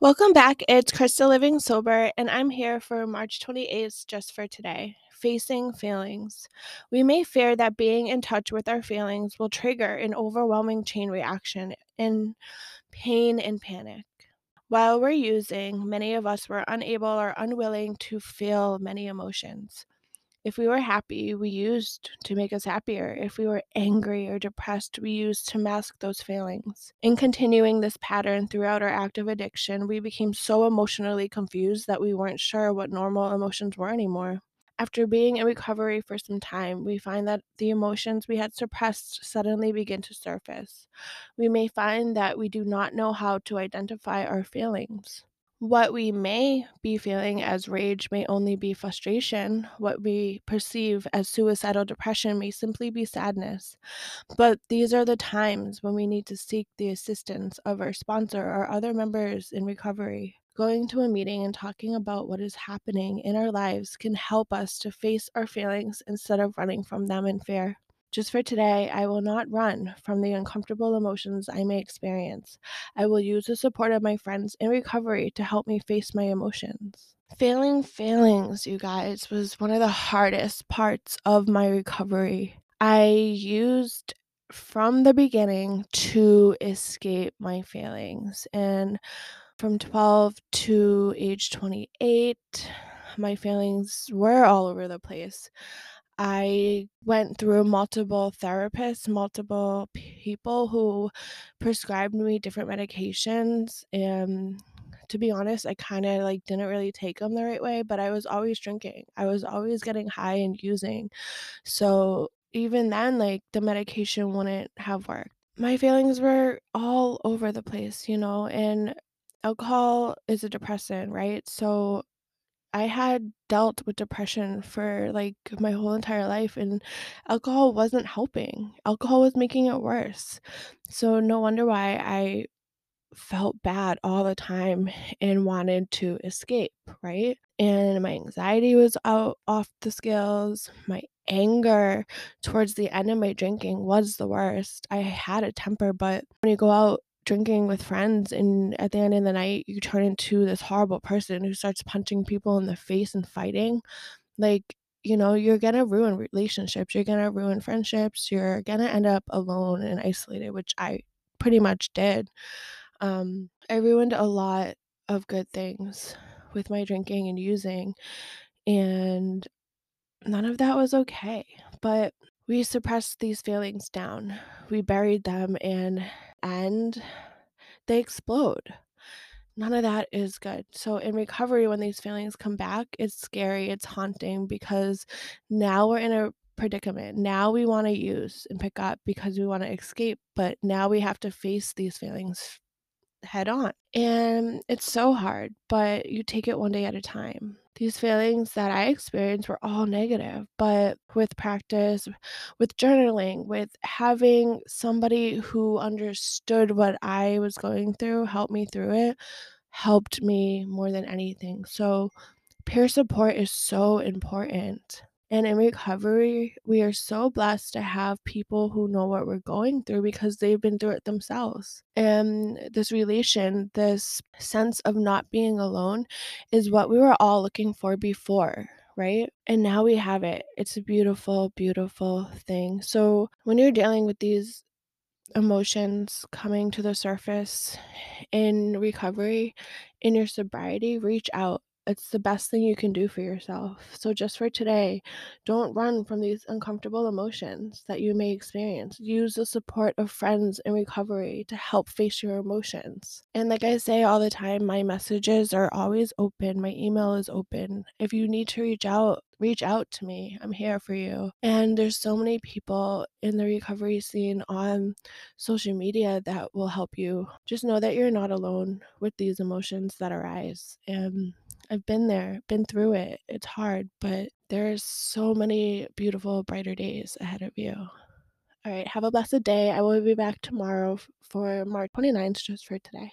Welcome back. It's Christa Living Sober, and I'm here for March 28th just for today. Facing feelings. We may fear that being in touch with our feelings will trigger an overwhelming chain reaction in pain and panic. While we're using, many of us were unable or unwilling to feel many emotions. If we were happy, we used to make us happier. If we were angry or depressed, we used to mask those feelings. In continuing this pattern throughout our active addiction, we became so emotionally confused that we weren't sure what normal emotions were anymore. After being in recovery for some time, we find that the emotions we had suppressed suddenly begin to surface. We may find that we do not know how to identify our feelings. What we may be feeling as rage may only be frustration. What we perceive as suicidal depression may simply be sadness. But these are the times when we need to seek the assistance of our sponsor or other members in recovery. Going to a meeting and talking about what is happening in our lives can help us to face our feelings instead of running from them in fear. Just for today, I will not run from the uncomfortable emotions I may experience. I will use the support of my friends in recovery to help me face my emotions. Failing feelings, you guys, was one of the hardest parts of my recovery. I used from the beginning to escape my feelings. And from 12 to age 28, my feelings were all over the place. I went through multiple therapists, multiple people who prescribed me different medications, and to be honest, I kinda, like, didn't really take them the right way, but I was always drinking. I was always getting high and using. So, even then, like, the medication wouldn't have worked. My feelings were all over the place, you know, and alcohol is a depressant, right? So I had dealt with depression for, like, my whole entire life, and alcohol wasn't helping. Alcohol was making it worse. So, no wonder why I felt bad all the time and wanted to escape, right? And my anxiety was out off the scales. My anger towards the end of my drinking was the worst. I had a temper, but when you go out drinking with friends and at the end of the night you turn into this horrible person who starts punching people in the face and fighting, like, you know, you're gonna ruin relationships, you're gonna ruin friendships, you're gonna end up alone and isolated, which I pretty much did. Um, I ruined a lot of good things with my drinking and using, and none of that was okay. But we suppressed these feelings down. We buried them and and they explode. None of that is good. So in recovery, when these feelings come back, it's scary, it's haunting because now we're in a predicament. Now we wanna use and pick up because we wanna escape, but now we have to face these feelings head on. And it's so hard, but you take it one day at a time. These feelings that I experienced were all negative, but with practice, with journaling, with having somebody who understood what I was going through, help me through it, helped me more than anything. So, peer support is so important. And in recovery, we are so blessed to have people who know what we're going through because they've been through it themselves. And this relation, this sense of not being alone is what we were all looking for before, right? And now we have it. It's a beautiful, beautiful thing. So when you're dealing with these emotions coming to the surface in recovery, in your sobriety, reach out. It's the best thing you can do for yourself. So, just for today, don't run from these uncomfortable emotions that you may experience. Use the support of friends in recovery to help face your emotions. And, like I say all the time, my messages are always open, my email is open. If you need to reach out, reach out to me. I'm here for you. And there's so many people in the recovery scene on social media that will help you. Just know that you're not alone with these emotions that arise. And I've been there, been through it. It's hard, but there's so many beautiful, brighter days ahead of you. All right, have a blessed day. I will be back tomorrow for March 29th just for today.